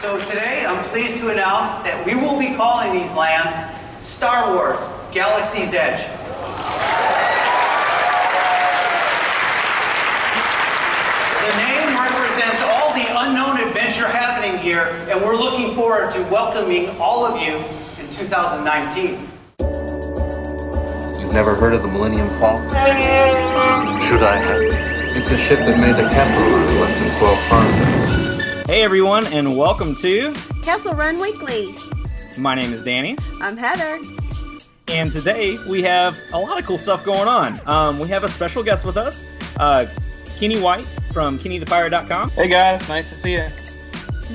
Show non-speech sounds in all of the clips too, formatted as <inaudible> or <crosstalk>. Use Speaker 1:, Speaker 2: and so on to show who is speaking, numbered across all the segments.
Speaker 1: So today I'm pleased to announce that we will be calling these lands Star Wars Galaxy's Edge. The name represents all the unknown adventure happening here, and we're looking forward to welcoming all of you in 2019.
Speaker 2: You've never heard of the Millennium Falcon?
Speaker 3: Should I have?
Speaker 2: It's a ship that made the Kessel less than 12 parsecs.
Speaker 4: Hey everyone, and welcome to.
Speaker 5: Kessel Run Weekly.
Speaker 4: My name is Danny,
Speaker 5: I'm Heather.
Speaker 4: and today we have a lot of cool stuff going on. Um, we have a special guest with us, uh, Kenny White from KennyThePirate.com.
Speaker 3: Hey guys, nice to see you.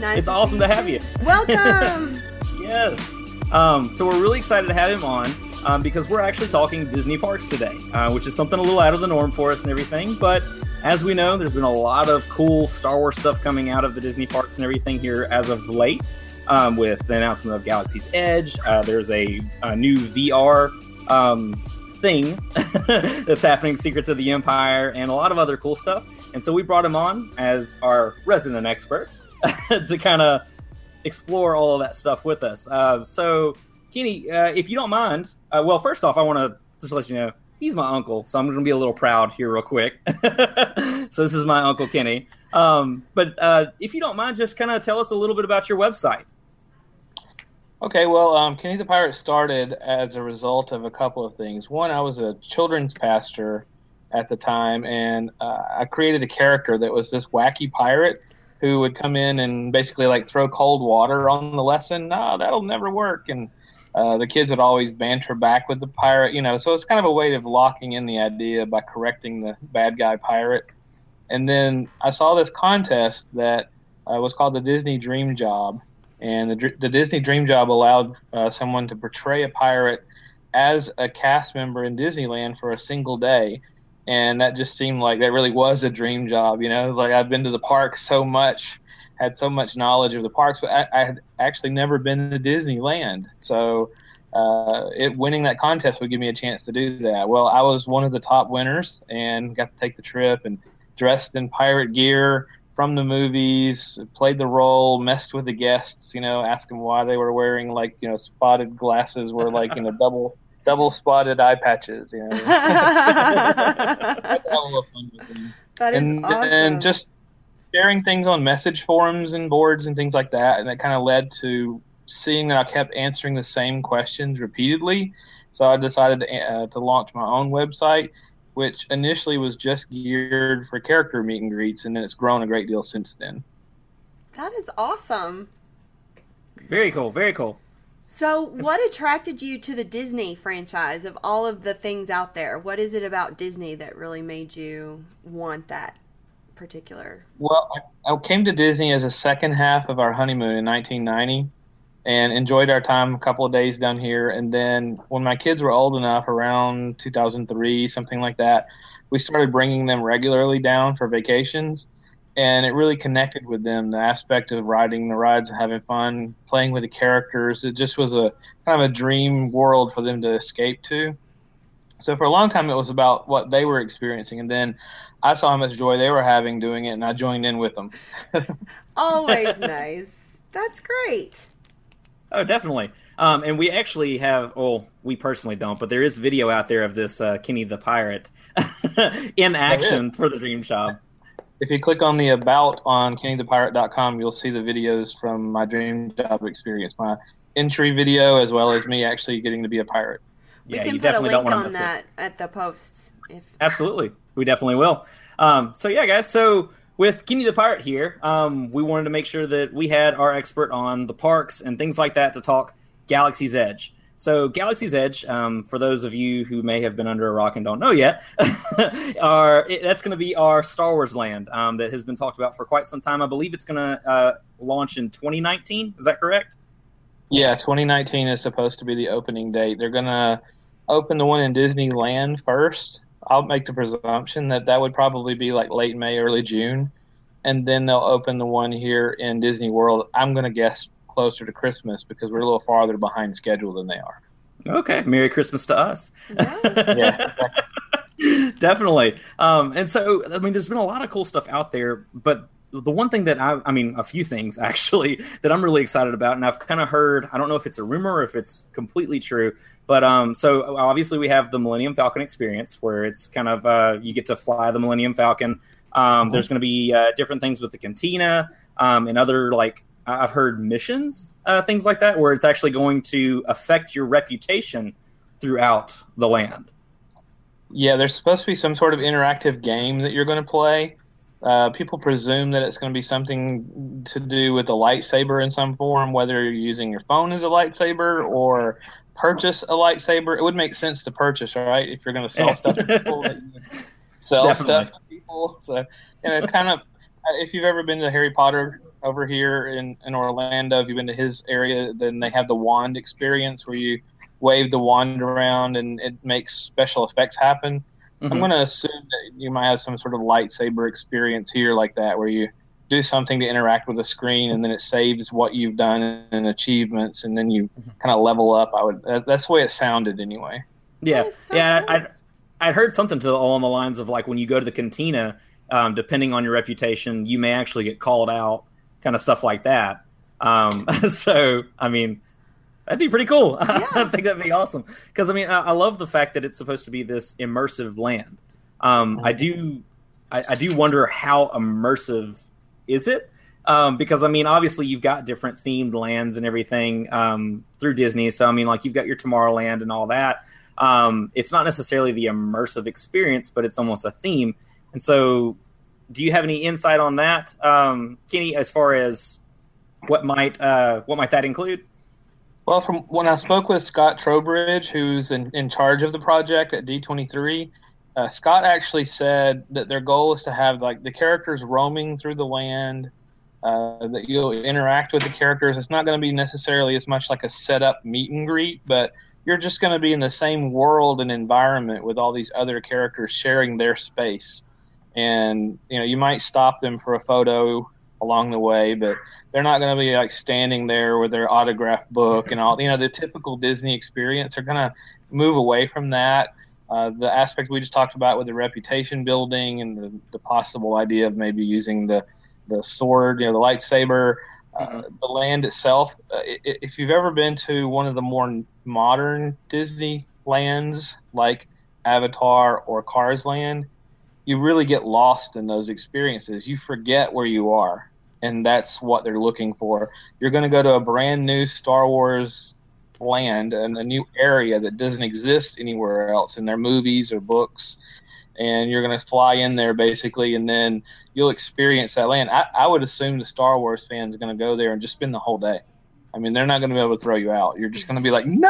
Speaker 5: Nice.
Speaker 4: It's awesome to have you. <laughs>
Speaker 5: Welcome. <laughs>
Speaker 4: Yes. Um, so we're really excited to have him on um, because we're actually talking Disney parks today, uh, which is something a little out of the norm for us and everything. But as we know, there's been a lot of cool Star Wars stuff coming out of the Disney parks and everything here as of late. Um, with the announcement of Galaxy's Edge, uh, there's a, a new VR um, thing <laughs> that's happening, Secrets of the Empire, and a lot of other cool stuff. And so we brought him on as our resident expert <laughs> to kind of explore all of that stuff with us. Uh, so, Kenny, uh, if you don't mind, uh, well, first off, I want to just let you know he's my uncle, so I'm going to be a little proud here, real quick. <laughs> so, this is my uncle Kenny. Um, but uh, if you don't mind, just kind of tell us a little bit about your website.
Speaker 3: Okay, well, um, Kenny the Pirate started as a result of a couple of things. One, I was a children's pastor at the time, and uh, I created a character that was this wacky pirate who would come in and basically like throw cold water on the lesson. No, that'll never work. And uh, the kids would always banter back with the pirate, you know. So it's kind of a way of locking in the idea by correcting the bad guy pirate. And then I saw this contest that uh, was called the Disney Dream Job, and the, the Disney Dream Job allowed uh, someone to portray a pirate as a cast member in Disneyland for a single day. And that just seemed like that really was a dream job. You know, it was like I've been to the park so much, had so much knowledge of the parks, but I, I had actually never been to Disneyland. So uh, it winning that contest would give me a chance to do that. Well, I was one of the top winners and got to take the trip and dressed in pirate gear from the movies, played the role, messed with the guests, you know, asked them why they were wearing like, you know, spotted glasses were like, you know, <laughs> double double spotted eye patches, you know. Had a lot of fun with them.
Speaker 5: that is
Speaker 3: and
Speaker 5: awesome.
Speaker 3: and just sharing things on message forums and boards and things like that, and that kind of led to seeing that I kept answering the same questions repeatedly. So I decided to, uh, to launch my own website, which initially was just geared for character meet and greets, and then it's grown a great deal since then.
Speaker 5: that is awesome.
Speaker 4: Very cool. Very cool.
Speaker 5: So, what attracted you to the Disney franchise of all of the things out there? What is it about Disney that really made you want that particular?
Speaker 3: Well, I, came to Disney as a second half of our honeymoon in 1990 and enjoyed our time a couple of days down here. And then when my kids were old enough, around 2003, something like that, we started bringing them regularly down for vacations. And it really connected with them. The aspect of riding the rides having fun, playing with the characters, it just was a kind of a dream world for them to escape to. So for a long time, it was about what they were experiencing, and then I saw how much joy they were having doing it, and I joined in with them. <laughs>
Speaker 5: Always <laughs> nice. That's great.
Speaker 4: Oh, definitely. Um, and we actually have, well, we personally don't, but there is video out there of this uh, Kenny the Pirate <laughs> in action for the Dream Job.
Speaker 3: if you click on the about on kennythepirate.com, you'll see the videos from my dream job experience, my entry video, as well as me actually getting to be a pirate.
Speaker 5: We
Speaker 4: yeah,
Speaker 5: can
Speaker 4: you
Speaker 5: put a
Speaker 4: definitely don't
Speaker 5: link
Speaker 4: want to
Speaker 5: on
Speaker 4: miss it.
Speaker 5: that at the posts. If
Speaker 4: Absolutely. We definitely will. Um, so, yeah, guys. So, with Kenny the Pirate here, um, we wanted to make sure that we had our expert on the parks and things like that to talk Galaxy's Edge. So, Galaxy's Edge, um, for those of you who may have been under a rock and don't know yet, <laughs> are it, that's going to be our Star Wars land um, that has been talked about for quite some time. I believe it's going to uh, launch in 2019. Is that correct?
Speaker 3: Yeah, 2019 is supposed to be the opening date. They're going to open the one in Disneyland first. I'll make the presumption that that would probably be like late May, early June. And then they'll open the one here in Disney World. I'm going to guess closer to Christmas because we're a little farther behind schedule than they are.
Speaker 4: Okay. Merry Christmas to us.
Speaker 3: Yeah. <laughs>
Speaker 4: Definitely. Um, and so, I mean, there's been a lot of cool stuff out there, but the one thing that I, I mean, a few things <laughs> actually that I'm really excited about, and I've kind of heard. I don't know if it's a rumor or if it's completely true, but um, so obviously we have the Millennium Falcon experience where it's kind of uh, you get to fly the Millennium Falcon. Um. There's going to be uh, different things with the cantina um, and other like I've heard missions, uh, things like that, where it's actually going to affect your reputation throughout the land.
Speaker 3: Yeah, there's supposed to be some sort of interactive game that you're going to play. Uh, people presume that it's going to be something to do with a lightsaber in some form, whether you're using your phone as a lightsaber or purchase a lightsaber. It would make sense to purchase, right? If you're going to sell stuff to people, <laughs> sell Definitely. stuff to people. So, you know, kind of, if you've ever been to Harry Potter over here in, in Orlando, if you've been to his area, then they have the wand experience where you wave the wand around and it makes special effects happen. Mm-hmm. I'm going to assume that you might have some sort of lightsaber experience here like that, where you do something to interact with the screen and then it saves what you've done and achievements, and then you mm-hmm. kind of level up. I would. That's the way it sounded anyway.
Speaker 4: Yeah, so yeah. I I heard something to along the lines of like when you go to the cantina, um, depending on your reputation, you may actually get called out, kind of stuff like that. Um, <laughs> so I mean, That'd be pretty cool. <laughs> Yeah. I think that'd be awesome. Because I mean, I, I, love the fact that it's supposed to be this immersive land. Um, I do, I, I, do wonder how immersive is it? Um, because I mean, obviously you've got different themed lands and everything um, through Disney. So I mean, like you've got your Tomorrowland and all that. Um, it's not necessarily the immersive experience, but it's almost a theme. And so, do you have any insight on that, um, Kenny, as far as what might uh, what might that include?
Speaker 3: Well, from when I spoke with Scott Trowbridge, who's in, in charge of the project at D23, uh, Scott actually said that their goal is to have like the characters roaming through the land, uh, that you'll interact with the characters. It's not going to be necessarily as much like a set up meet and greet, but you're just going to be in the same world and environment with all these other characters sharing their space. And you know, you might stop them for a photo along the way, but they're not going to be like standing there with their autograph book and all you know the typical disney experience. They're going to move away from that. Uh, the aspect we just talked about with the reputation building and the, the possible idea of maybe using the the sword you know the lightsaber uh, mm-hmm. the land itself uh, if you've ever been to one of the more modern disney lands like avatar or cars land you really get lost in those experiences. You forget where you are and that's what they're looking for. You're going to go to a brand new Star Wars land and a new area that doesn't exist anywhere else in their movies or books, and you're going to fly in there basically, and then you'll experience that land. I, I would assume the Star Wars fans are going to go there and just spend the whole day. I mean, they're not going to be able to throw you out. You're just going to be like, no.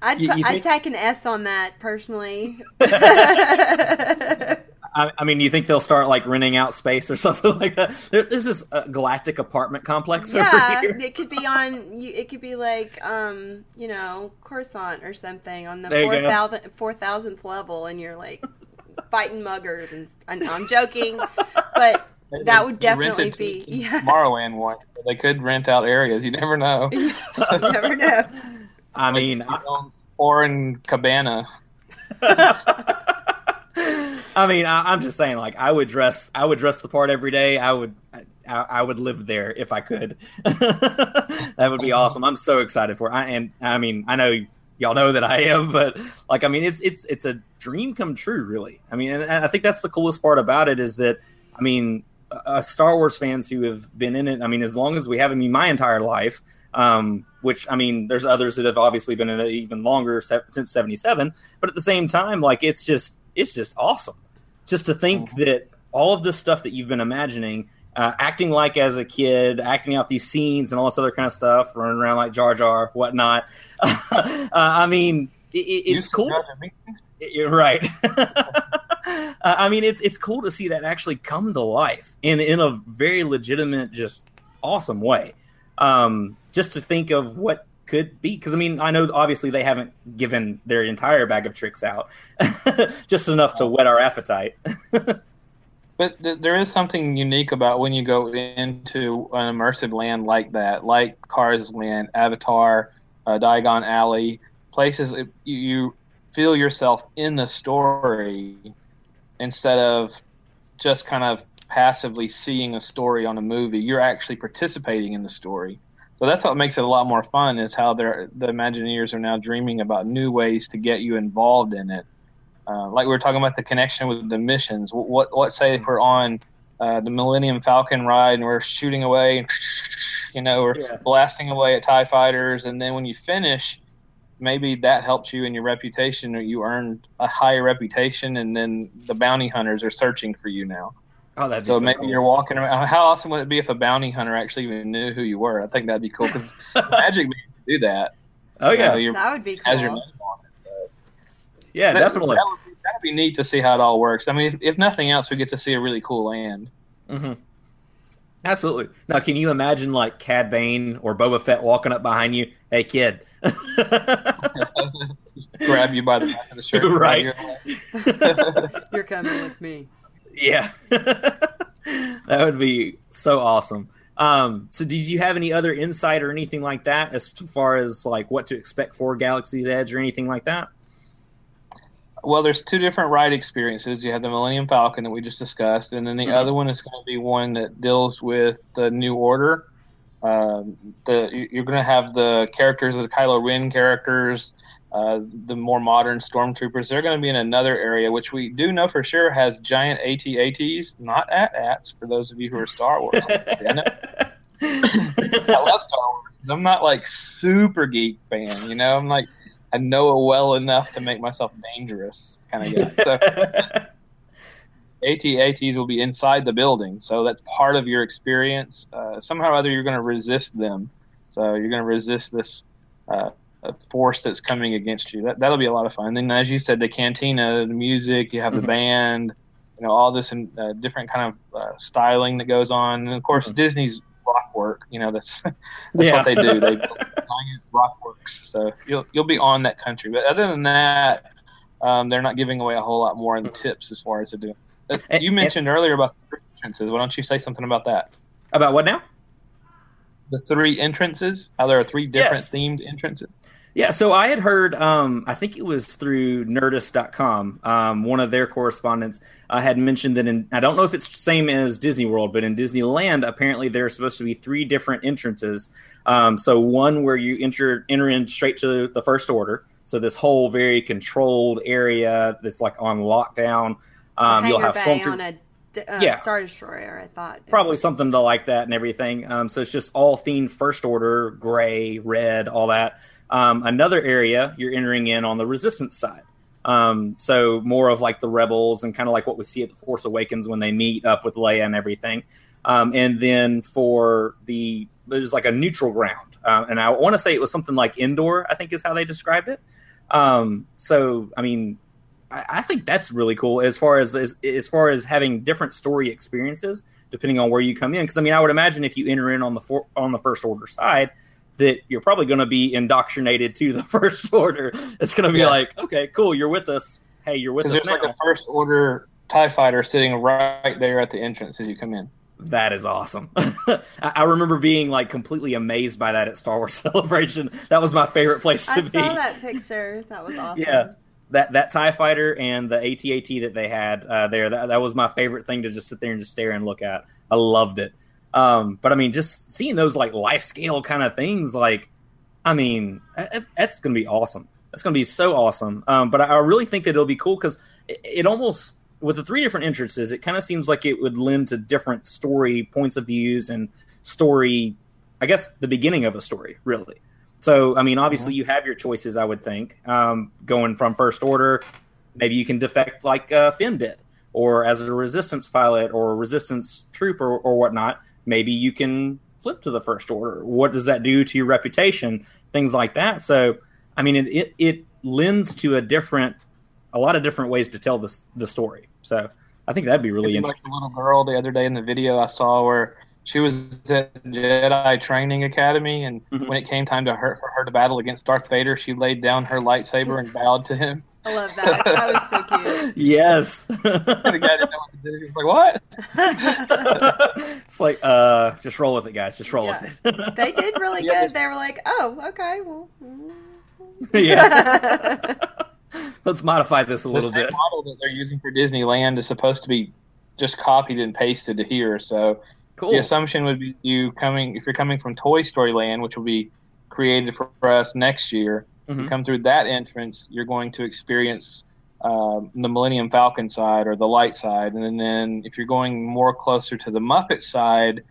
Speaker 5: I'd, <laughs> you, you I'd take an S on that personally. <laughs> <laughs>
Speaker 4: I, I, mean, you think they'll start like renting out space or <laughs> something like that? There, this is a galactic apartment complex.
Speaker 5: Yeah, it could be on. It could be like, um, you know, Coruscant or something on the four thousand four thousandth level, and you're like fighting muggers. And, and I'm joking, but that would definitely be
Speaker 3: yeah. Morrowind one. They could rent out areas. You never know. <laughs> you
Speaker 5: never know.
Speaker 4: I mean,
Speaker 3: foreign cabana. <laughs>
Speaker 4: I mean, I, am just saying, like, I would dress, I would dress the part every day. I would, I, I would live there if I could. <laughs> that would be awesome. I'm so excited for it. I, and I mean, I know y'all know that I am, but like, I mean, it's it's it's a dream come true, really. I mean, and, and I think that's the coolest part about it is that, I mean, uh, Star Wars fans who have been in it. I mean, as long as we have, I mean, my entire life. Um, which I mean, there's others that have obviously been in it even longer since '77. But at the same time, like, it's just it's just awesome just to think mm-hmm. that all of this stuff that you've been imagining uh, acting like as a kid, acting out these scenes and all this other kind of stuff, running around like Jar Jar, whatnot. <laughs> uh, I mean, it, it's cool. You're right. <laughs> I mean, it's it's cool to see that actually come to life in in a very legitimate, just awesome way. Um, just to think of what could be because I mean I know obviously they haven't given their entire bag of tricks out, <laughs> just enough to whet our appetite. <laughs>
Speaker 3: but th- there is something unique about when you go into an immersive land like that, like Cars Land, Avatar, uh, Diagon Alley, places you feel yourself in the story instead of just kind of passively seeing a story on a movie. You're actually participating in the story. So that's what makes it a lot more fun is how the Imagineers are now dreaming about new ways to get you involved in it. Uh, like we were talking about the connection with the missions. What what say if we're on uh, the Millennium Falcon ride and we're shooting away, you know, we're yeah. blasting away at Tie fighters, and then when you finish, maybe that helps you in your reputation, or you earned a higher reputation, and then the bounty hunters are searching for you now.
Speaker 4: Oh, that's
Speaker 3: so, so maybe cool. you're walking around. How awesome would it be if a bounty hunter actually even knew who you were? I think that'd be cool because <laughs> MagicBand do that.
Speaker 4: Oh yeah,
Speaker 5: you know, that would be cool. As your name on
Speaker 4: it. yeah, that, definitely.
Speaker 3: That would, be, that'd be neat to see how it all works. I mean, if, if nothing else, we get to see a really cool land.
Speaker 4: Mm-hmm. Absolutely. Now, can you imagine like Cad Bane or Boba Fett walking up behind you? Hey, kid. <laughs>
Speaker 3: Grab you by the back of the shirt. <laughs>
Speaker 4: Right.
Speaker 5: You're coming with me.
Speaker 4: Yeah. <laughs> that would be so awesome. Um, so did you have any other insight or anything like that as far as like what to expect for Galaxy's Edge or anything like that?
Speaker 3: Well, there's two different ride experiences. You have the Millennium Falcon that we just discussed, and then the mm-hmm. other one is going to be one that deals with the New Order. Um, the you're going to have the characters, the Kylo Ren characters, uh, the more modern stormtroopers. They're going to be in another area, which we do know for sure has giant AT-ATs, not AT-ATs. For those of you who are Star Wars, I, <laughs> I love Star Wars. I'm not like super geek fan, you know. I'm like I know it well enough to make myself dangerous kind of guy. So <laughs> AT-ATs will be inside the building, so that's part of your experience. Uh, somehow or other, you're going to resist them. So you're going to resist this uh, force that's coming against you. That that'll be a lot of fun. And then, as you said, the cantina, the music, you have mm-hmm. the band, you know, all this and uh, different kind of uh, styling that goes on. And of course, mm-hmm. Disney's rock work. You know, that's <laughs> that's yeah. what they do. They <laughs> giant rock works. So you'll you'll be on that country. But other than that, um, they're not giving away a whole lot more in tips as far as to do. You mentioned earlier about the entrances. Why don't you say something about that?
Speaker 4: About what now?
Speaker 3: The three entrances. How there are three different yes. themed entrances.
Speaker 4: Yeah, so I had heard, um, I think it was through Nerdist.com, um, one of their correspondents uh, had mentioned that in, I don't know if it's the same as Disney World, but in Disneyland, apparently there are supposed to be three different entrances. Um, so one where you enter, enter in straight to the First Order. So this whole very controlled area that's like on lockdown.
Speaker 5: Um, you'll have on a uh, yeah. Star Destroyer, I thought.
Speaker 4: Probably something to like that and everything. Um, so it's just all themed First Order, gray, red, all that. Um, another area you're entering in on the resistance side. Um, so more of like the rebels and kind of like what we see at the Force Awakens when they meet up with Leia and everything. Um, and then for the there's like a neutral ground, uh, and I want to say it was something like indoor. I think is how they described it. Um, so I mean, I, I, think that's really cool as far as, as as far as having different story experiences depending on where you come in. Because I mean, I would imagine if you enter in on the for, on the first order side, that you're probably going to be indoctrinated to the <laughs> first order. It's going to be yeah. like, okay, cool, you're with us. Hey, you're with us.
Speaker 3: There's
Speaker 4: now.
Speaker 3: like a first order Tie fighter sitting right there at the entrance as you come in.
Speaker 4: That is awesome. <laughs> I remember being like completely amazed by that at Star Wars <laughs> Celebration. That was my favorite place to I be.
Speaker 5: I saw that picture. That was awesome.
Speaker 4: Yeah, that that Tie Fighter and the AT-AT that they had uh, there. That, that was my favorite thing to just sit there and just stare and look at. I loved it. Um, but I mean, just seeing those like life scale kind of things, like, I mean, that's going to be awesome. That's going to be so awesome. Um, but I really think that it'll be cool because it, it, almost, with the three different entrances, it kind of seems like it would lend to different story points of views and story, I guess, the beginning of a story, really. So, I mean, obviously, mm-hmm. you have your choices, I would think, um, going from First Order. Maybe you can defect like uh, Finn did, or as a resistance pilot or a resistance troop or, or whatnot maybe you can flip to the first order. What does that do to your reputation? Things like that. So, I mean, it it, it lends to a different, a lot of different ways to tell the the story. So, I think that'd be really interesting.
Speaker 3: Like the little girl the other day in the video I saw where she was at Jedi Training Academy, and mm-hmm. when it came time to her for her to battle against Darth Vader, she laid down her lightsaber and bowed to him.
Speaker 5: I love that. That was so cute. <laughs>
Speaker 4: yes.
Speaker 3: the guy didn't know what to do. He was like, "What?" <laughs>
Speaker 4: it's like, uh, just roll with it, guys. Just roll yeah. with
Speaker 5: it. <laughs> they did really yeah, good. They were like, "Oh, okay, well."
Speaker 4: yeah. Let's modify this a little
Speaker 3: bit.
Speaker 4: The
Speaker 3: model that they're using for Disneyland is supposed to be just copied and pasted to here. So cool. the assumption would be you coming if you're coming from Toy Story Land, which will be created for us next year. Mm-hmm. You come through that entrance, you're going to experience um, the Millennium Falcon side or the light side, and then if you're going more closer to the Muppet side,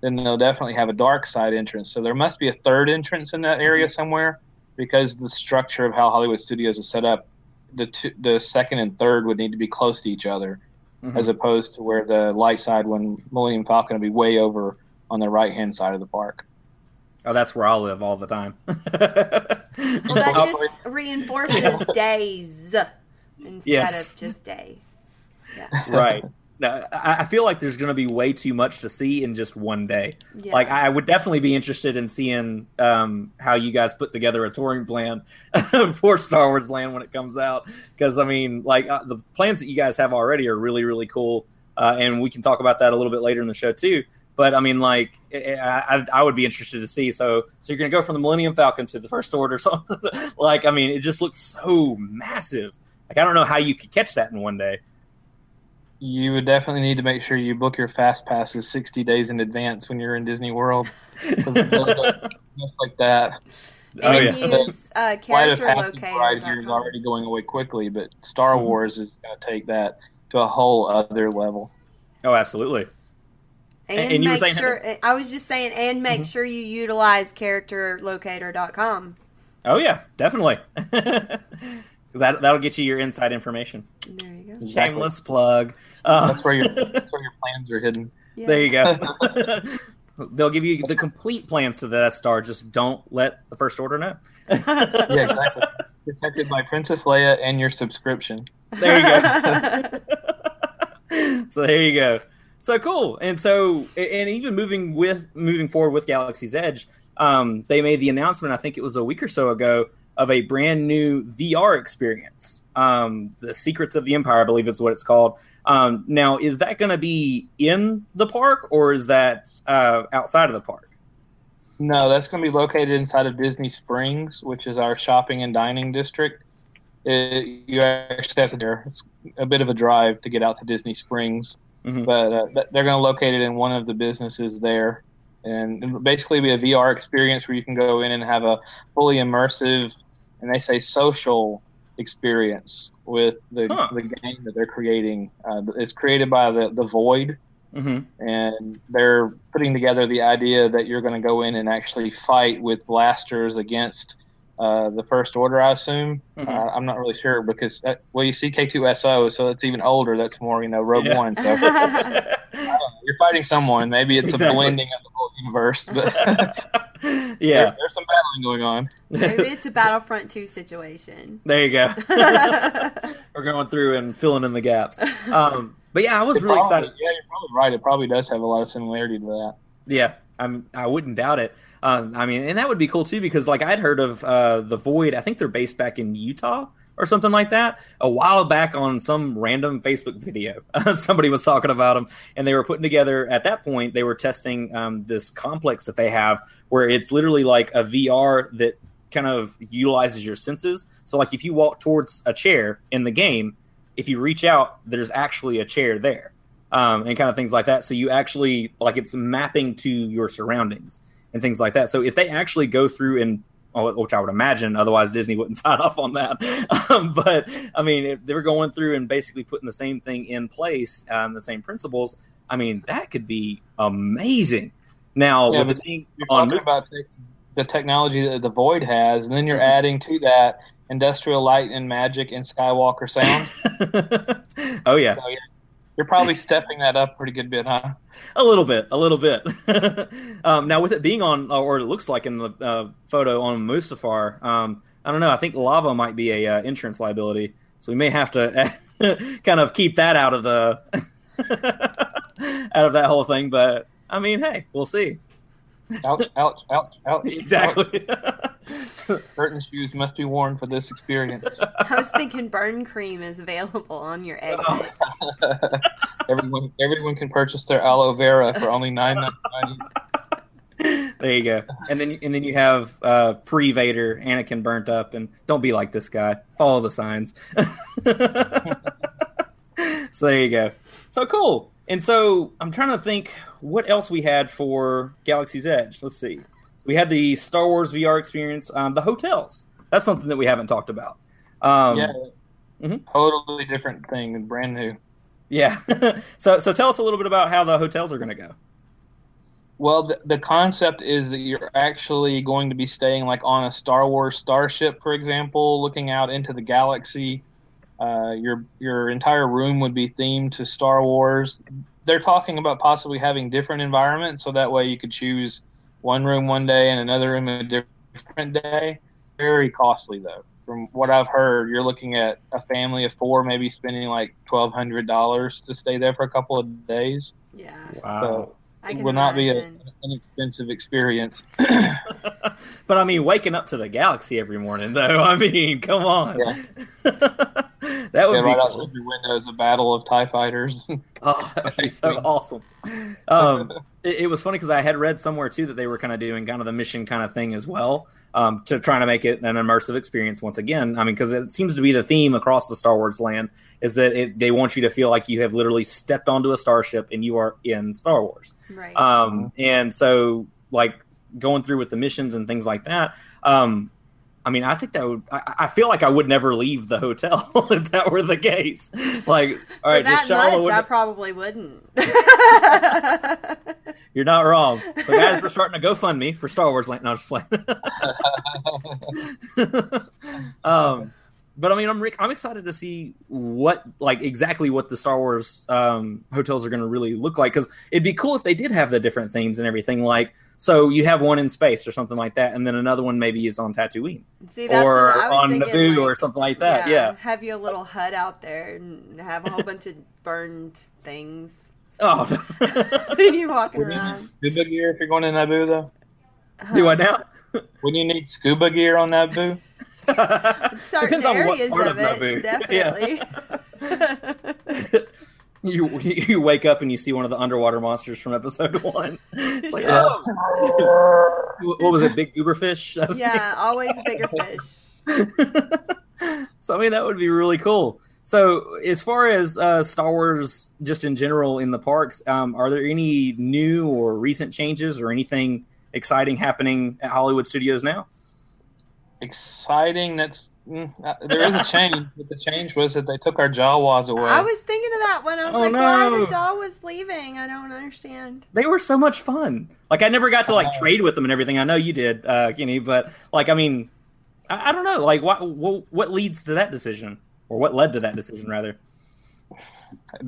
Speaker 3: then they'll definitely have a dark side entrance. So there must be a third entrance in that area mm-hmm. somewhere because the structure of how Hollywood Studios is set up. The two, the second and third would need to be close to each other, mm-hmm. as opposed to where the light side, when Millennium Falcon, will be way over on the right hand side of the park.
Speaker 4: Oh, that's where I live all the time. <laughs> well,
Speaker 5: that just reinforces <laughs> days instead yes. of just day.
Speaker 4: Yeah. Right. No, I feel like there's going to be way too much to see in just one day. Yeah. Like, I would definitely be interested in seeing um, how you guys put together a touring plan <laughs> for Star Wars Land when it comes out. Because I mean, like uh, the plans that you guys have already are really, really cool, uh, and we can talk about that a little bit later in the show too. But I mean, like, I, I would be interested to see. So, so you're going to go from the Millennium Falcon to the First Order. <laughs> So, like, I mean, it just looks so massive. Like, I don't know how you could catch that in one day
Speaker 3: you would definitely need to make sure you book your fast passes 60 days in advance when you're in Disney World. just like that.
Speaker 5: Oh, and yeah. use uh, character locator.
Speaker 3: Ride here is already going away quickly, but Star mm-hmm. Wars is going to take that to a whole other level.
Speaker 4: Oh, absolutely.
Speaker 5: And, and, and make sure I was just saying, and make mm-hmm. sure you utilize characterlocator.com.
Speaker 4: Oh yeah, definitely. <laughs> Because that that'll get you your inside information.
Speaker 5: There you go.
Speaker 4: Exactly. Shameless plug.
Speaker 3: Uh, that's where your <laughs> that's where your plans are hidden.
Speaker 4: Yeah. There you go. <laughs> <laughs> They'll give you the complete plans to the Death Star. Just don't let the First Order know.
Speaker 3: yeah, exactly. Protected by Princess Leia and your subscription.
Speaker 4: There you go. so there you go. So cool. And so, and even moving with moving forward with Galaxy's Edge, um, they made the announcement. I think it was a week or so ago of a brand new VR experience. Um, the Secrets of the Empire, I believe is what it's called. Um, now, is that going to be in the park or is that uh, outside of the park?
Speaker 3: No, that's going to be located inside of Disney Springs, which is our shopping and dining district. It, you actually have to there. It's a bit of a drive to get out to Disney Springs, mm-hmm. but uh, they're going to locate it in one of the businesses there, and basically be a VR experience where you can go in and have a fully immersive and they say social experience with the, huh. the game that they're creating. Uh, it's created by the, the Void, mm-hmm. and they're putting together the idea that you're going to go in and actually fight with blasters against uh, the First Order, I assume. Mm-hmm. Uh, I'm not really sure because, that, well, you see K2SO, so it's even older. That's more, you know, Rogue yeah. One. So <laughs> you're fighting someone. Maybe it's exactly. a blending of the whole universe, but <laughs> <laughs>
Speaker 4: yeah,
Speaker 3: there, there's some battling going on.
Speaker 5: Maybe it's a Battlefront 2 situation.
Speaker 4: There you go. We're going through and filling in the gaps. Um, but yeah, I was
Speaker 3: it
Speaker 4: really
Speaker 3: probably,
Speaker 4: excited.
Speaker 3: Yeah, you're probably right. It probably does have a lot of similarity to that.
Speaker 4: Yeah, I'm. I wouldn't doubt it. Um, I mean, and that would be cool too because like I'd heard of uh, the Void. I think they're based back in Utah or something like that a while back on some random Facebook video. <laughs> Somebody was talking about them, and they were putting together. At that point, they were testing um, this complex that they have, where it's literally like a VR that kind of utilizes your senses. So, like if you walk towards a chair in the game, if you reach out, there's actually a chair there, um, and kind of things like that. So you actually like it's mapping to your surroundings and things like that. So if they actually go through and which I would imagine, otherwise Disney wouldn't <laughs> sign off on that. Um, but I mean, if they're going through and basically putting the same thing in place, um, the same principles, I mean, that could be amazing. Now,
Speaker 3: yeah, with you're on talking about the technology that the Void has, and then you're mm-hmm. adding to that industrial light and magic and Skywalker sound. <laughs>
Speaker 4: oh yeah.
Speaker 3: So, yeah. You're probably stepping that up pretty good bit, huh?
Speaker 4: A little bit, a little bit. <laughs> um, now, with it being on, or it looks like in the uh, photo on Mustafar, um, I don't know. I think lava might be a uh, insurance liability, so we may have to <laughs> kind of keep that out of the <laughs> out of that whole thing. But I mean, hey, we'll see.
Speaker 3: Ouch! Ouch! Ouch! Ouch!
Speaker 4: Exactly. <laughs>
Speaker 3: Curtain shoes must be worn for this experience. <laughs>
Speaker 5: I was thinking burn cream is available on your exit. <laughs>
Speaker 3: everyone, everyone can purchase their aloe vera for only nine ninety
Speaker 4: nine. There you go, and then and then you have uh, pre Vader, Anakin burnt up, and don't be like this guy. Follow the signs. so there you go. So cool. And so I'm trying to think what else we had for Galaxy's Edge. Let's see. We had the Star Wars VR experience, um, the hotels. That's something that we haven't talked about. Um,
Speaker 3: yeah, mm-hmm. totally different thing and brand new.
Speaker 4: Yeah. <laughs> so so tell us a little bit about how the hotels are going to go.
Speaker 3: Well, the, the concept is that you're actually going to be staying like on a Star Wars starship, for example, looking out into the galaxy. Uh, your your entire room would be themed to Star Wars. They're talking about possibly having different environments, so that way you could choose one room one day and another room a different day. Very costly though. From what I've heard, you're looking at a family of four maybe spending like twelve hundred dollars to stay there for a couple of days.
Speaker 5: Yeah.
Speaker 4: Wow.
Speaker 3: So, it will not be a, an expensive experience. <laughs> <laughs>
Speaker 4: but I mean, waking up to the galaxy every morning, though. I mean, come on. Yeah. <laughs> that would yeah, be
Speaker 3: right
Speaker 4: cool.
Speaker 3: outside your window is a battle of Tie fighters.
Speaker 4: oh, that'd be so awesome. Um, it, it was funny because I had read somewhere too that they were kind of doing kind of the mission kind of thing as well um, to trying to make it an immersive experience once again. I mean, because it seems to be the theme across the Star Wars land is that it, they want you to feel like you have literally stepped onto a starship and you are in Star Wars.
Speaker 5: Right.
Speaker 4: Um, and so, like going through with the missions and things like that. Um, I mean, I think that would. I, I, feel like I would never leave the hotel <laughs> if that were the case. Like, all right,
Speaker 5: just
Speaker 4: much,
Speaker 5: would I probably wouldn't. <laughs>
Speaker 4: You're not wrong. So, guys, we're starting to GoFundMe for Star Wars. Like, no, just like. <laughs> um, but I mean, I'm I'm excited to see what like exactly what the Star Wars um, hotels are going to really look like because it'd be cool if they did have the different themes and everything. Like, so you have one in space or something like that, and then another one maybe is on Tatooine,
Speaker 5: See,
Speaker 4: or on Naboo like, or something like that. Yeah, yeah,
Speaker 5: have your little hut out there and have a whole bunch of burned things.
Speaker 4: Oh, <laughs> <laughs>
Speaker 5: you're walking around.
Speaker 3: Scuba gear if you're going to Naboo, though.
Speaker 4: Huh. Do I now?
Speaker 3: Wouldn't you need scuba gear on Naboo? <laughs>
Speaker 5: Certain Depends on what part of, of it, Naboo. Definitely.
Speaker 4: Yeah. You <laughs> you wake up and you see one of the underwater monsters from episode <laughs> one. It's like, yeah. oh, what was it? Big goober fish? <laughs>
Speaker 5: Yeah, always a bigger fish.
Speaker 4: so I mean, that would be really cool. So, as far as uh, Star Wars, just in general in the parks, um, are there any new or recent changes or anything exciting happening at Hollywood Studios now?
Speaker 3: Exciting. That's there is a change, <laughs> but the change was that they took our Jawas away.
Speaker 5: I was thinking of that when I was oh, like, no. "Why are the Jawas leaving?" I don't understand.
Speaker 4: They were so much fun. Like I never got to like uh, trade with them and everything. I know you did, uh, Kenny, but like I mean, I, I don't know. Like what, what what leads to that decision, or what led to that decision, rather?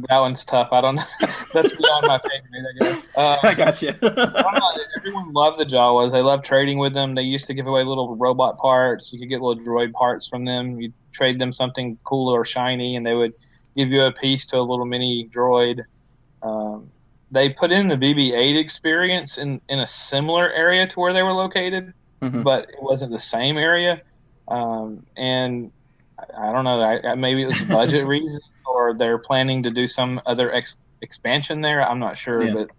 Speaker 3: That one's tough. I don't know. <laughs> That's beyond my pay grade, I guess. <laughs> Uh,
Speaker 4: I got you.
Speaker 3: everyone loved the Jawas. They loved trading with them. They used to give away little robot parts. You could get little droid parts from them. You trade them something cool or shiny, and they would give you a piece to a little mini droid. Um, they put in the BB-8 experience in, in a similar area to where they were located, mm-hmm. but it wasn't the same area. Um, and I, I don't know. I, maybe it was budget <laughs> reason or they're planning to do some other ex- expansion there. I'm not sure, yeah. but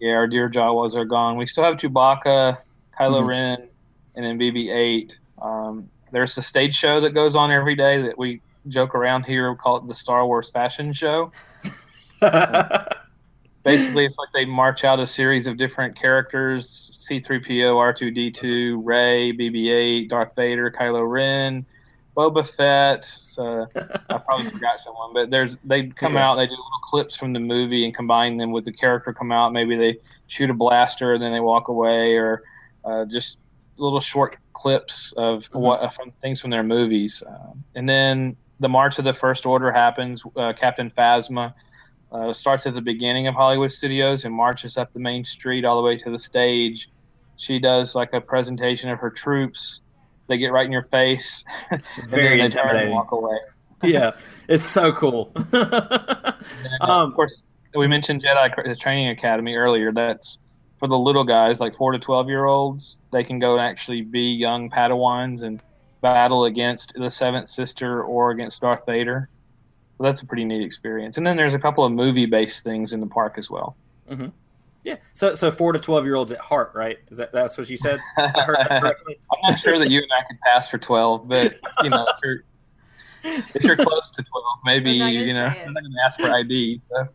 Speaker 3: yeah, our dear Jawas are gone. We still have Chewbacca, Kylo mm-hmm. Ren, and then BB-8. Um, there's a stage show that goes on every day that we joke around here. We call it the Star Wars Fashion Show. <laughs> basically, it's like they march out a series of different characters: C-3PO, R2D2, Rey, BB-8, Darth Vader, Kylo Ren Boba Fett. Uh, I <laughs> probably forgot someone, but there's they come yeah. out. They do little clips from the movie and combine them with the character. Come out. Maybe they shoot a blaster and then they walk away, or uh, just little short clips of mm-hmm. what from things from their movies. Um, and then the March of the First Order happens. Uh, Captain Phasma uh, starts at the beginning of Hollywood Studios and marches up the main street all the way to the stage. She does like a presentation of her troops they get right in your face. <laughs>
Speaker 4: Very intimidating.
Speaker 3: walk away.
Speaker 4: yeah, it's so cool. <laughs>
Speaker 3: then, um, of course, we mentioned Jedi Training Academy earlier. That's for the little guys, like four to twelve year olds. They can go and actually be young Padawans and battle against the Seventh Sister or against Darth Vader. So that's a pretty neat experience. And then there's a couple of movie based things in the park as well.
Speaker 4: Mm-hmm. Yeah. So so four to twelve year olds at heart, right? Is that that's what you said? <laughs>
Speaker 3: I'm not sure that you and I could pass for twelve, but you know, if you're close to 12, maybe you know, I'm not going to ask for ID.
Speaker 4: So.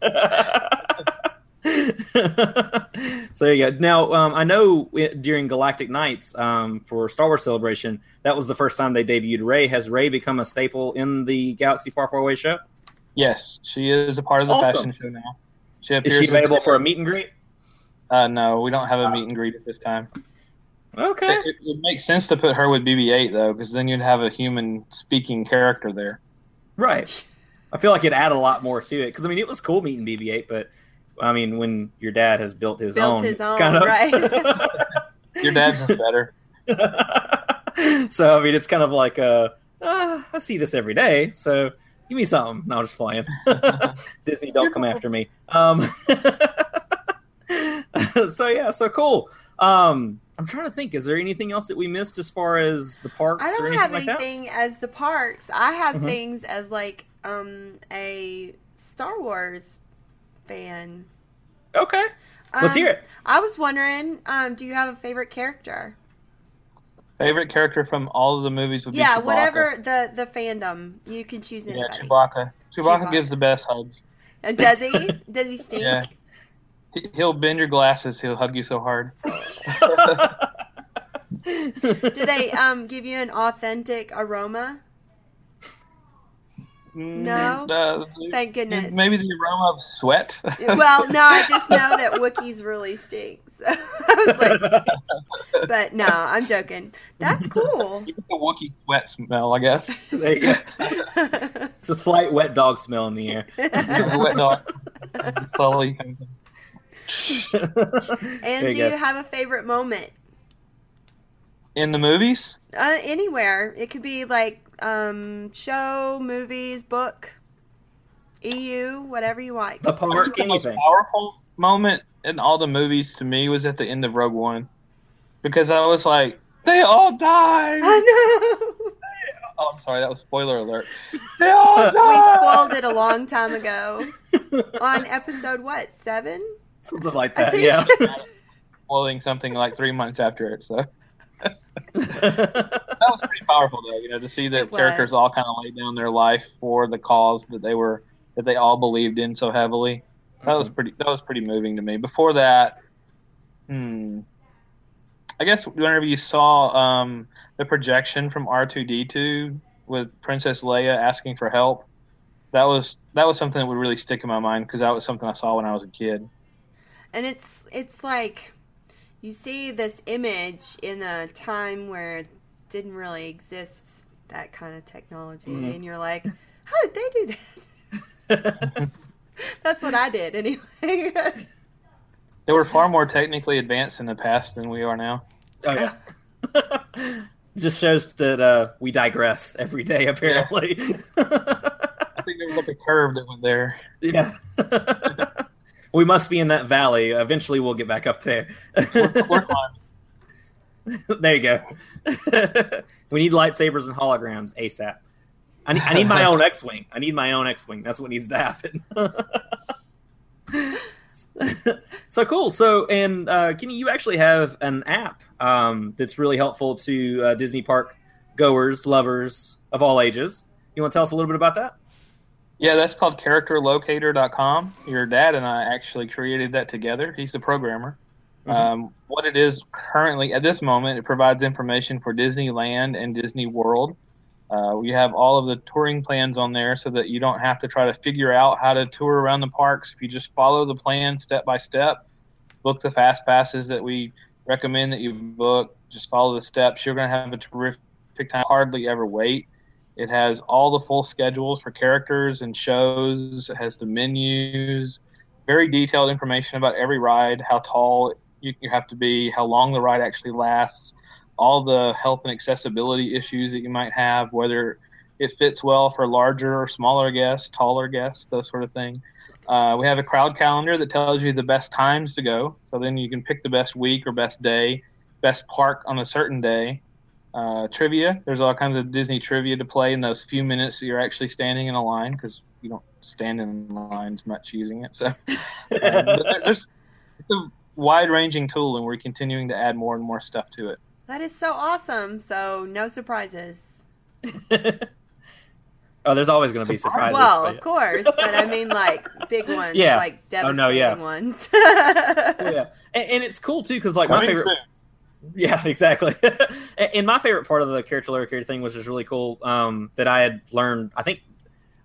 Speaker 4: <laughs> so there you go. Now, um, I know during Galactic Nights um, for Star Wars Celebration, that was the first time they debuted Rey. Has Rey become a staple in the Galaxy Far Far Away show?
Speaker 3: Yes, she is a part of the awesome. fashion show now.
Speaker 4: She is she available for a meet and greet?
Speaker 3: Uh, no, we don't have a meet and greet at this time.
Speaker 4: Okay.
Speaker 3: It, it, makes sense to put her with BB-8 though, because then you'd have a human speaking character there.
Speaker 4: Right. I feel like it'd add a lot more to it because I mean it was cool meeting BB-8, but I mean when your dad has built his
Speaker 5: built
Speaker 4: own,
Speaker 5: his own, kind of, right? <laughs>
Speaker 3: your dad's better. <laughs>
Speaker 4: so I mean it's kind of like uh, uh, I see this every day, so give me something. No, just flying. <laughs> Disney, don't come after me. Um, <laughs> so yeah, so cool. Um, I'm trying to think. Is there anything else that we missed as far as the parks?
Speaker 5: I don't
Speaker 4: have
Speaker 5: like anything
Speaker 4: that?
Speaker 5: as the parks. I have mm-hmm. things as like um, a Star Wars fan.
Speaker 4: Okay, let's um, hear it.
Speaker 5: I was wondering, um, do you have a favorite character?
Speaker 3: Favorite character from all of the movies would
Speaker 5: yeah,
Speaker 3: be Yeah,
Speaker 5: whatever the the fandom. You can choose anybody.
Speaker 3: Yeah, Chewbacca. Chewbacca. Chewbacca gives the best hugs.
Speaker 5: And does he? <laughs> does he stink?
Speaker 3: Yeah. He'll bend your glasses. He'll hug you so hard.
Speaker 5: Do they um, give you an authentic aroma?
Speaker 3: Mm,
Speaker 5: no. Uh, Thank goodness.
Speaker 3: Maybe the aroma of sweat.
Speaker 5: well, no, I just know that Wookiees really stink. So <laughs> like, but no, I'm joking. That's cool.
Speaker 3: the Wookiee sweat smell, I guess.
Speaker 4: There you go. it's a slight wet dog smell in the air. <laughs>
Speaker 3: wet dog. Slowly <laughs>
Speaker 5: and do you have a favorite moment?
Speaker 3: In the movies?
Speaker 5: Uh, anywhere. It could be like um, show, movies, book, EU, whatever you like.
Speaker 4: A park, anything.
Speaker 3: The powerful moment in all the movies to me was at the end of Rogue One. Because I was like, they all died!
Speaker 5: I know! <laughs>
Speaker 3: Oh, I'm sorry, that was spoiler alert. They all <laughs> died!
Speaker 5: We spoiled it a long time ago. On episode, what, seven?
Speaker 4: Something like that. Yeah,
Speaker 3: holding <laughs> something like three months after it. So <laughs> <laughs> that was pretty powerful, though. You know, to see that characters all kind of laid down their life for the cause that they were that they all believed in so heavily. That mm-hmm. was pretty. That was pretty moving to me. Before that, hmm. I guess whenever you saw um, the projection from R two D two with Princess Leia asking for help, that was that was something that would really stick in my mind because that was something I saw when I was a kid
Speaker 5: and it's it's like you see this image in a time where it didn't really exist that kind of technology mm-hmm. and you're like how did they do that? <laughs> That's what i did anyway. <laughs>
Speaker 3: They were far more technically advanced in the past than we are now.
Speaker 4: Oh yeah. <laughs> Just shows that uh, we digress every day apparently. Yeah.
Speaker 3: i think there was like a curve that went there.
Speaker 4: Yeah we must be in that valley. Eventually, we'll get back up there. <laughs> there you go. <laughs> we need lightsabers and holograms ASAP. I need, I need my own X-wing. I need my own X-wing. That's what needs to happen. <laughs> so cool. So, and uh, Kenny, you actually have an app um, that's really helpful to uh, Disney park goers, lovers of all ages. You want to tell us a little bit about that?
Speaker 3: Yeah, that's called characterlocator.com. Your dad and I actually created that together. He's the programmer. Mm-hmm. Um, what it is currently, at this moment, it provides information for Disneyland and Disney World. Uh, we have all of the touring plans on there so that you don't have to try to figure out how to tour around the parks. If you just follow the plan step by step, book the fast passes that we recommend that you book, just follow the steps, you're going to have a terrific time. Hardly ever wait. It has all the full schedules for characters and shows. It has the menus, very detailed information about every ride, how tall you, you have to be, how long the ride actually lasts, all the health and accessibility issues that you might have, whether it fits well for larger or smaller guests, taller guests, those sort of things. Uh, we have a crowd calendar that tells you the best times to go. So then you can pick the best week or best day, best park on a certain day uh, trivia. There's all kinds of Disney trivia to play in those few minutes that you're actually standing in a line because you don't stand in lines much using it. So <laughs> um, there's it's a wide-ranging tool, and we're continuing to add more and more stuff to it.
Speaker 5: That is so awesome. So no surprises. <laughs>
Speaker 4: Oh, there's always going to be surprises.
Speaker 5: Well, of course, but I mean like big ones, <laughs> yeah. like devastating oh, no, yeah. ones.
Speaker 4: yeah, and, and, it's cool too because like my favorite. Soon. Yeah, <laughs> exactly. <laughs> and my favorite part of the character character thing was just really cool um, that I had learned. I think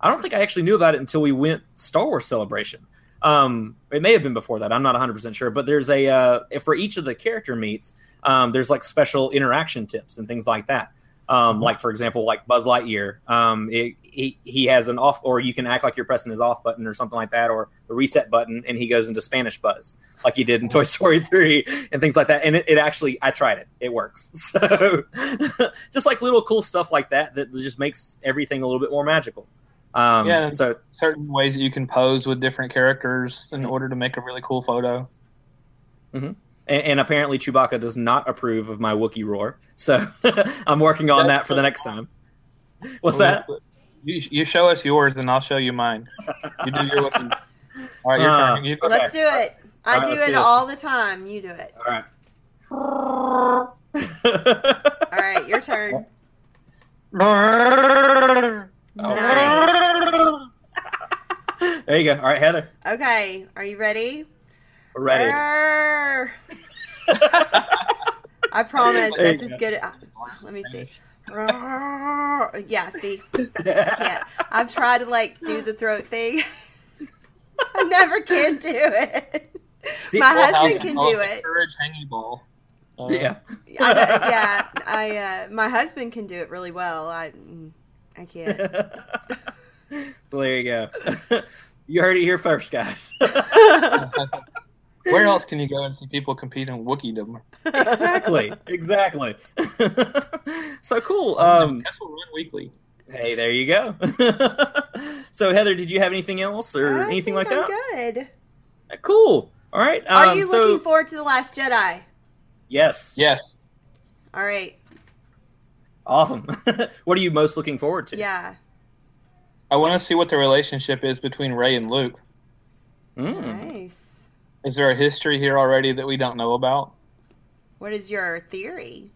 Speaker 4: I don't think I actually knew about it until we went Star Wars Celebration. Um, it may have been before that. I'm not 100 percent sure, but there's a uh, for each of the character meets, um, there's like special interaction tips and things like that. Um, like for example, like Buzz Lightyear, um, it, he he has an off, or you can act like you're pressing his off button or something like that, or the reset button, and he goes into Spanish Buzz, like he did in <laughs> Toy Story three and things like that. And it, it actually, I tried it, it works. <laughs> So <laughs> just like little cool stuff like that that just makes everything a little bit more magical. Um,
Speaker 3: yeah, so certain ways that you can pose with different characters in order to make a really cool photo.
Speaker 4: Mm-hmm. And, and, apparently Chewbacca does not approve of my Wookiee roar, so <laughs> I'm working on that for the next time. What's that?
Speaker 3: You, you show us yours, and I'll show you mine. You do your Wookiee. All right, your uh, turn. You,
Speaker 5: okay. Let's do it. I right, do it all the time. You do it.
Speaker 4: All right. <laughs>
Speaker 5: all right, your turn. <laughs>
Speaker 4: Nice. there you go. All right, Heather.
Speaker 5: Okay, are you ready?
Speaker 4: We're ready. <laughs>
Speaker 5: I promise that's as good. As, uh, let me see. yeah, see, I can't. I've tried to like do the throat thing. <laughs> I never can do it. See, My husband can do it.
Speaker 3: Courage hanging ball.
Speaker 4: Uh, yeah.
Speaker 5: I, yeah. I uh, my husband can do it really well. I mm, I can't. <laughs>
Speaker 4: so there you go. you heard it here first, guys.
Speaker 3: Where else can you go and see people compete in Wookiedom?
Speaker 4: exactly, <laughs> exactly. <laughs> so cool. Um,
Speaker 3: Kessel Run Weekly.
Speaker 4: Hey, there you go. <laughs> so Heather, did you have anything else or
Speaker 5: I
Speaker 4: anything like
Speaker 5: I'm
Speaker 4: that?
Speaker 5: Good.
Speaker 4: Uh, cool. All right.
Speaker 5: Um, Are you so... looking forward to the Last Jedi?
Speaker 4: Yes.
Speaker 3: Yes.
Speaker 5: All right.
Speaker 4: Awesome. what are you most looking forward to?
Speaker 5: Yeah.
Speaker 3: I want to see what the relationship is between Rey and Luke.
Speaker 5: Mm. Nice.
Speaker 3: Is there a history here already that we don't know about?
Speaker 5: What is your theory?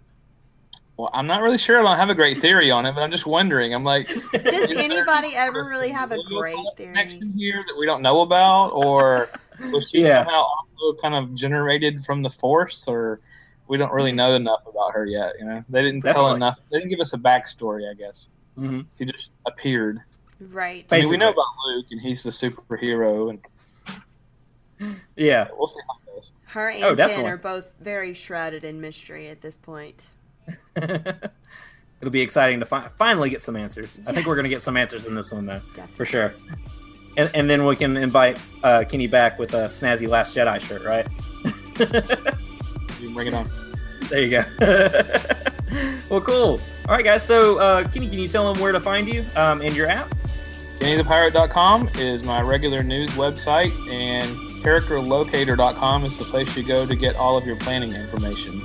Speaker 3: Well, I'm not really sure. I don't have a great theory on it, but I'm just wondering. I'm like, <laughs>
Speaker 5: does anybody ever really have a great theory
Speaker 3: connection here that we don't know about, or <laughs> was she yeah. somehow also kind of generated from the Force, or we don't really know enough about her yet? You know, they didn't Definitely. tell enough. They didn't give us a backstory. I guess
Speaker 4: mm-hmm.
Speaker 3: she just appeared.
Speaker 5: Right.
Speaker 3: I mean, we know about Luke, and he's the superhero, and
Speaker 4: yeah,
Speaker 3: we'll see how it goes.
Speaker 5: Her and oh, Ben are both very shrouded in mystery at this point. <laughs>
Speaker 4: It'll be exciting to fi- finally get some answers. Yes. I think we're going to get some answers in this one, though, Definitely. for sure. And, and, then we can invite uh, Kenny back with a snazzy Last Jedi shirt, right?
Speaker 3: you can bring it on.
Speaker 4: There you go. <laughs> well, cool. All right, guys. So, uh, Kenny, can you tell them where to find you um, and your app?
Speaker 3: KennyThePirate.com is my regular news website, and characterlocator.com is the place you go to get all of your planning information.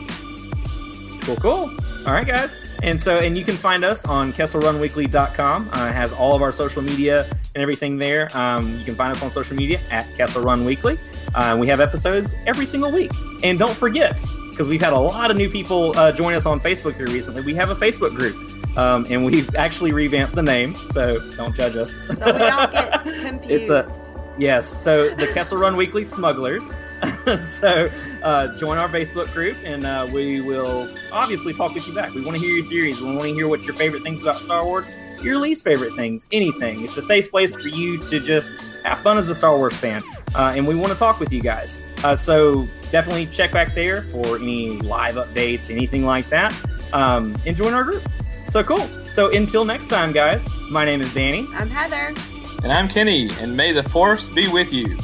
Speaker 4: Cool, cool. All right, guys. And so, and you can find us on KesselRunWeekly.com. Uh, it has all of our social media and everything there. Um, you can find us on social media at Kessel Run Weekly. Uh, we have episodes every single week. And don't forget, because we've had a lot of new people uh, join us on Facebook here recently, we have a Facebook group. Um, and we've actually revamped the name, so don't judge us.
Speaker 5: So we don't get confused. <laughs> it's a,
Speaker 4: Yes, so the Kessel Run Weekly Smugglers. <laughs> so uh, join our Facebook group, and uh, we will obviously talk with you back. We want to hear your theories. We want to hear what your favorite things about Star Wars, your least favorite things, anything. It's a safe place for you to just have fun as a Star Wars fan, uh, and we want to talk with you guys. Uh, so definitely check back there for any live updates, anything like that, um, and join our group. So cool. So until next time, guys. My name is Danny.
Speaker 5: I'm Heather.
Speaker 3: And I'm Kenny, and may the Force be with you.